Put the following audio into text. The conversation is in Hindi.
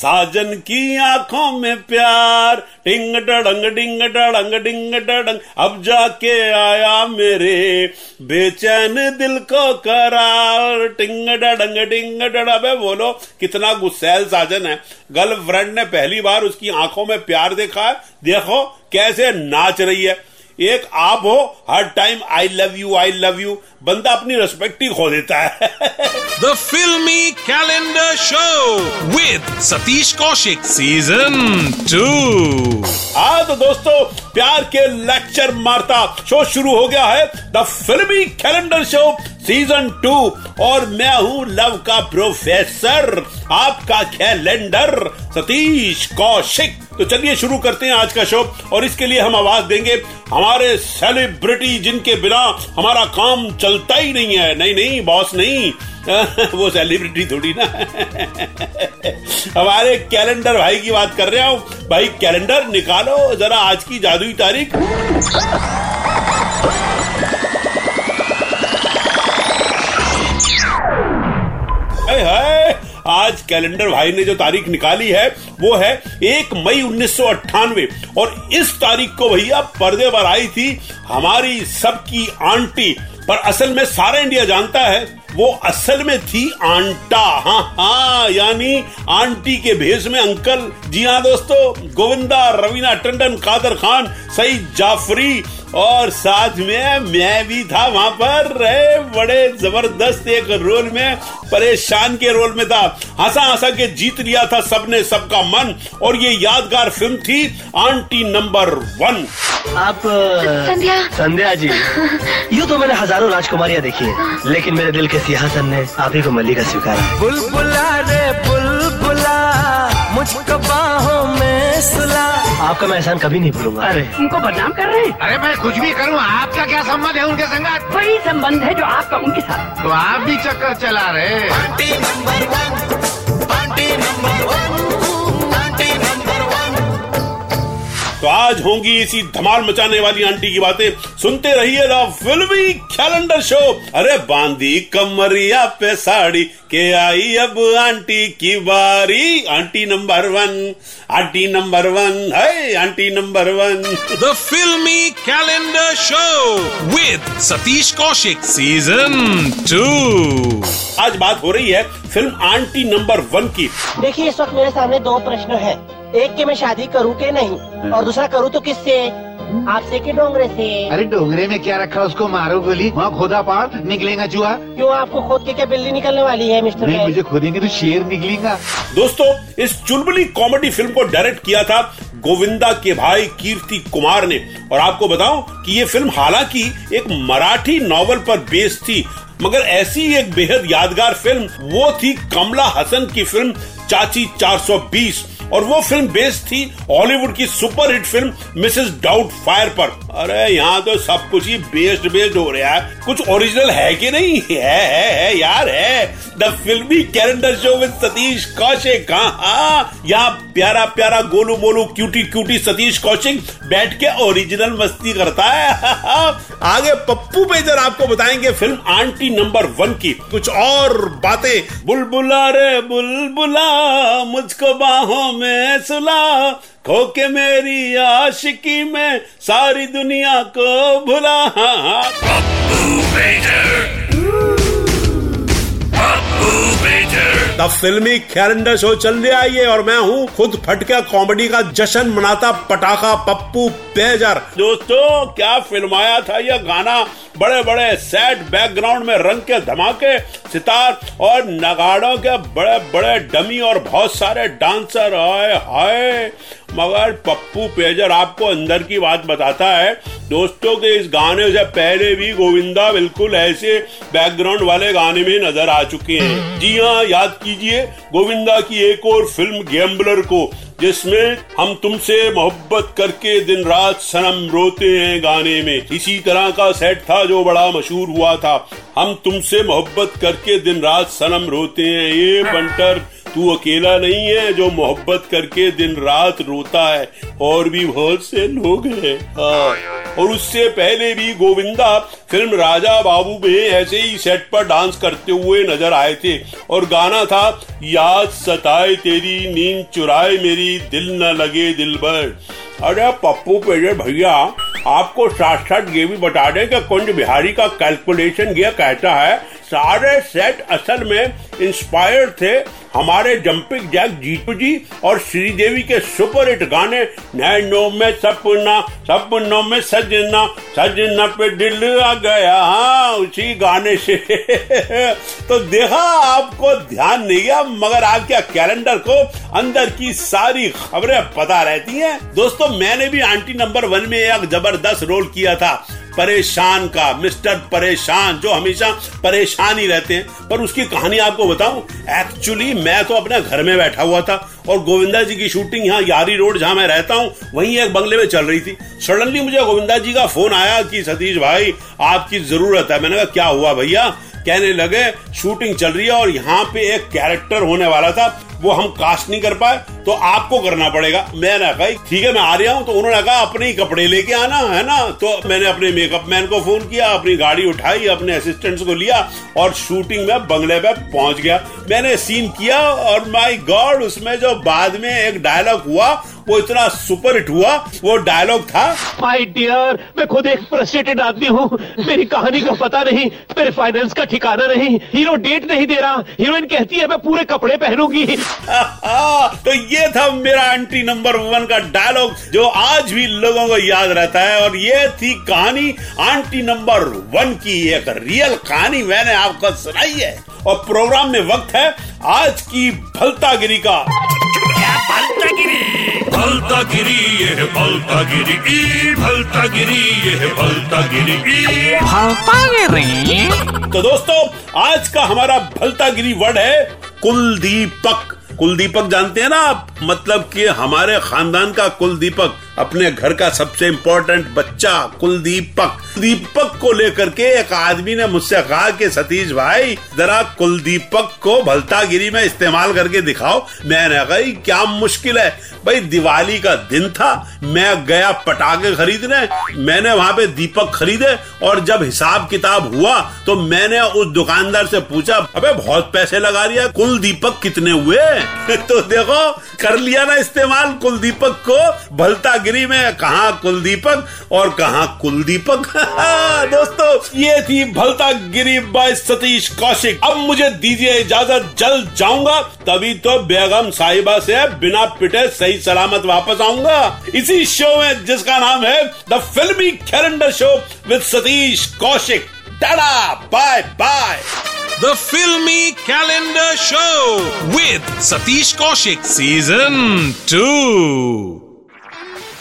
साजन की आँखों में प्यार। टिंग डड़ंग, डिंग डड़ंग डिंग डड़ंग। अब जाके आया मेरे। बेचैन दिल को करार। टिंग डड़ंग, डिंग डड़ अबे बोलो, कितना गुस्सैल साजन है। गर्लफ्रेंड ने पहली बार उसकी आँखों में प्यार देखा है। देखो, कैसे नाच रही है। एक आप हो हर time I love you I love you बंदा अपनी रेस्पेक्ट ही खो देता है। The filmy calendar show with Satish Kaushik season two हाँ तो दोस्तों प्यार के लेक्चर मारता। शो शुरू हो गया है द फिल्मी कैलेंडर शो सीज़न टू और मैं हूँ लव का प्रोफेसर आपका कैलेंडर सतीश कौशिक। तो चलिए शुरू करते हैं आज का शो और इसके लिए हम आवाज़ देंगे हमारे सेलिब्रिटी जिनके बिना हमारा काम चलता ही नहीं है। नहीं नहीं बॉस नहीं। वो सेलिब्रिटी थोड़ी ना। हमारे कैलेंडर भाई की बात कर रहा हूँ। भाई कैलेंडर निकालो, जरा आज की जादुई तारीख। हाय, आज कैलेंडर भाई ने जो तारीख निकाली है, वो है एक मई उन्नीस सौ अट्ठानवे। और इस तारीख को भैया पर्दे पर आई थी हमारी सबकी आंटी। पर असल में सारा इंडिया जानता है वो असल में थी आंटा। हाँ हाँ यानी आंटी के भेष में अंकल। जी हाँ दोस्तों, गोविंदा, रवीना, टंडन, कादर खान, सईद जाफरी और साथ में मैं भी था वहाँ पर। रहे बड़े ज़बरदस्त एक रोल में परेशान के रोल में था। हंसा हंसा के जीत लिया था सबने सबका मन। और ये यादगार फ़िल्म थी आंटी नंबर वन। आप संध्या। संध्या जी यूँ तो मैंने हज़ारों राजकुमारियाँ देखी है लेकिन मेरे दिल के सिंहासन ने आप ही को मल्लिका स्वीकारा। बुलबुला रे बुलबुला मुझको बाहों में सुला। आपका मैं एहसान कभी नहीं भूलूँगा। अरे उनको बदनाम कर रहे हैं? अरे मैं कुछ भी करूँ आपका क्या संबंध है उनके संगत? वही संबंध है जो आपका उनके साथ। तो आप भी चक्कर चला रहे तो आज होंगी इसी धमाल मचाने वाली आंटी की बातें सुनते रहिए द फिल्मी कैलेंडर शो अरे बांधी कमरिया पे साड़ी के आई अब आंटी की बारी aunty number one aunty number one है aunty number one the filmy calendar show with Satish Kaushik. Season 2. आज बात हो रही है फ़िल्म आंटी नंबर वन की। देखिए इस वक्त मेरे सामने दो प्रश्न है। एक कि मैं शादी करूँ के नहीं? और दूसरा करूँ तो किससे? आपसे कि डोंगरे से? अरे डोंगरे में क्या रखा उसको? मारो गोली। वहाँ खोदा पहाड़ निकलेगा चूहा। क्यों? आपको खोद के क्या बिल्ली निकलने वाली है मिस्टर नहीं मुझे खोदेंगे तो शेर निकलेगा। दोस्तों इस चुलबुली कॉमेडी फ़िल्म को डायरेक्ट किया था गोविंदा के भाई कीर्ति कुमार ने। और आपको बताऊँ कि ये फ़िल्म हालाँकि एक मराठी नॉवल पर बेस्ड थी मगर ऐसी एक बेहद यादगार फ़िल्म वो थी कमला हसन की फ़िल्म चाची 420 और वो फ़िल्म बेस्ड थी हॉलीवुड की super hit film Mrs Doubtfire पर। अरे यहाँ तो सब कुछ ही बेस्ड बेस्ड हो रहा है। कुछ ओरिजिनल है कि नहीं? है है, है यार है। द फिल्मी calendar show with Satish Kaushik. हाँ हाँ। यहाँ प्यारा प्यारा गोलू मोलू क्यूटी क्यूटी सतीश कौशिक बैठ के ओरिजिनल मस्ती करता है। आगे पप्पू पेजर आपको बताएँगे फ़िल्म आंटी नंबर वन की। कुछ और बातें। बुलबुला रे बुलबुला मुझको बाहों में सुला खो के मेरी आशिकी में सारी दुनिया को भुला हाँ, हाँ। द फिल्मी कैलेंडर शो चल रहा है ये, और मैं हूँ खुद फटके कॉमेडी का जश्न मनाता पटाखा पप्पू पेजर। दोस्तों, क्या फ़िल्म आया था यह गाना? बड़े बड़े सेट बैकग्राउंड में रंग के धमाके, सितार और नगाड़ों के बड़े बड़े डमी और बहुत सारे डांसर आए, हाय। मगर पप्पू पेजर आपको अंदर की बात बताता है। दोस्तों के इस गाने से पहले भी गोविंदा बिल्कुल ऐसे बैकग्राउंड वाले गाने में नज़र आ चुके हैं। जी हाँ याद कीजिए, गोविंदा की एक और फ़िल्म गैम्बलर को। जिसमें हम तुमसे मोहब्बत करके दिन रात सनम रोते हैं गाने में। इसी तरह का सेट था जो बड़ा मशहूर हुआ था। हम तुमसे मोहब्बत करके दिन रात सनम रोते हैं। ये बंटर, तू अकेला नहीं है जो मोहब्बत करके दिन रात रोता है। और भी बहुत से लोग हैं। और उससे पहले भी गोविंदा फ़िल्म राजा बाबू में ऐसे ही सेट पर डांस करते हुए नज़र आए थे। और गाना था, याद सताए तेरी नींद, चुराए मेरी दिल न लगे दिल भर अरे पप्पू पेजर भैया, आपको साथ साथ ये भी बता दें कि कुंज बिहारी का कैलकुलेशन यह कहता है सारे सेट असल में इंस्पायर्ड थे हमारे जंपिंग जैक जीतू जी और श्रीदेवी के सुपर हिट गाने, नैनो में सपना, सपनों में सजना सजना पे दिल आ गया। हाँ उसी गाने से। तो देखा, आपको ध्यान नहीं गया, मगर आपके कैलेंडर को अंदर की सारी खबरें पता रहती हैं? दोस्तों, मैंने भी आंटी नंबर वन में एक ज़बरदस्त रोल किया था। परेशान का, मिस्टर परेशान, जो हमेशा परेशान ही रहते हैं। पर उसकी कहानी आपको बताऊँ एक्चुअली मैं तो अपने घर में बैठा हुआ था और गोविंदा जी की शूटिंग यहाँ यारी रोड जहाँ मैं रहता हूँ, वहीं एक बंगले में चल रही थी। सडनली मुझे गोविंदा जी का फ़ोन आया कि सतीश भाई, आपकी ज़रूरत है। मैंने कहा, क्या हुआ भैया? कहने लगे शूटिंग चल रही है और यहाँ पे एक कैरेक्टर होने वाला था वो हम कास्ट नहीं कर पाए तो आपको करना पड़ेगा। मैंने कहा ठीक है, मैं आ रहा हूँ। तो उन्होंने कहा, अपने ही कपड़े लेके आना, है ना? तो मैंने अपने मेकअप मैन को फ़ोन किया, अपनी गाड़ी उठाई, अपने असिस्टेंट्स को लिया और शूटिंग में बंगले पे पहुँच गया। मैंने सीन किया और माई गॉड उसमें जो बाद में एक डायलॉग हुआ वो इतना सुपर हिट हुआ वो डायलॉग था। माय डियर मैं खुद एक फ्रस्ट्रेटेड आदमी हूँ। मेरी कहानी का पता नहीं मेरे फाइनेंस का ठिकाना नहीं। हीरो डेट नहीं दे रहा। हीरोइन कहती है मैं पूरे कपड़े पहनूँगी। तो ये था मेरा आंटी नंबर वन का डायलॉग जो आज भी लोगों को याद रहता है। और ये थी कहानी आंटी नंबर वन की एक रियल कहानी मैंने आपको सुनाई है। और प्रोग्राम में वक्त है आज की भलतागिरी का। भलता गिरी ये भलता गिरी ई भलता गिरी ये है भलता गिरी ई तो दोस्तों आज का हमारा भलता गिरी वर्ड है कुलदीपक। कुलदीपक जानते हैं ना आप? मतलब कि हमारे खानदान का कुलदीपक। अपने घर का सबसे इम्पोर्टेंट बच्चा, कुलदीपक। दीपक को लेकर के एक आदमी ने मुझसे कहा कि सतीश भाई, जरा कुलदीपक को भलतागिरी में इस्तेमाल करके दिखाओ। मैंने कहा क्या मुश्किल है? भाई, दिवाली का दिन था, मैं गया पटाखे खरीदने। मैंने वहाँ पे दीपक खरीदे और जब हिसाब किताब हुआ तो मैंने उस दुकानदार से पूछा, अबे, बहुत पैसे लगा दिया कुल दीपक कितने हुए? तो देखो, कर लिया ना इस्तेमाल कुलदीपक को भलतागिरी में, कहा कुलदीपक और कहा कुलदीपक? दोस्तों, ये थी भलता गिरी बाय सतीश कौशिक। अब मुझे दीजिए इजाज़त जल्द जाऊँगा, तभी तो बेगम साहिबा से बिना पिटे सही सलामत वापस आऊँगा। इसी शो में, जिसका नाम है the filmy calendar show with Satish Kaushik. Tata bye bye The Filmy Calendar Show with Satish Kaushik Season 2.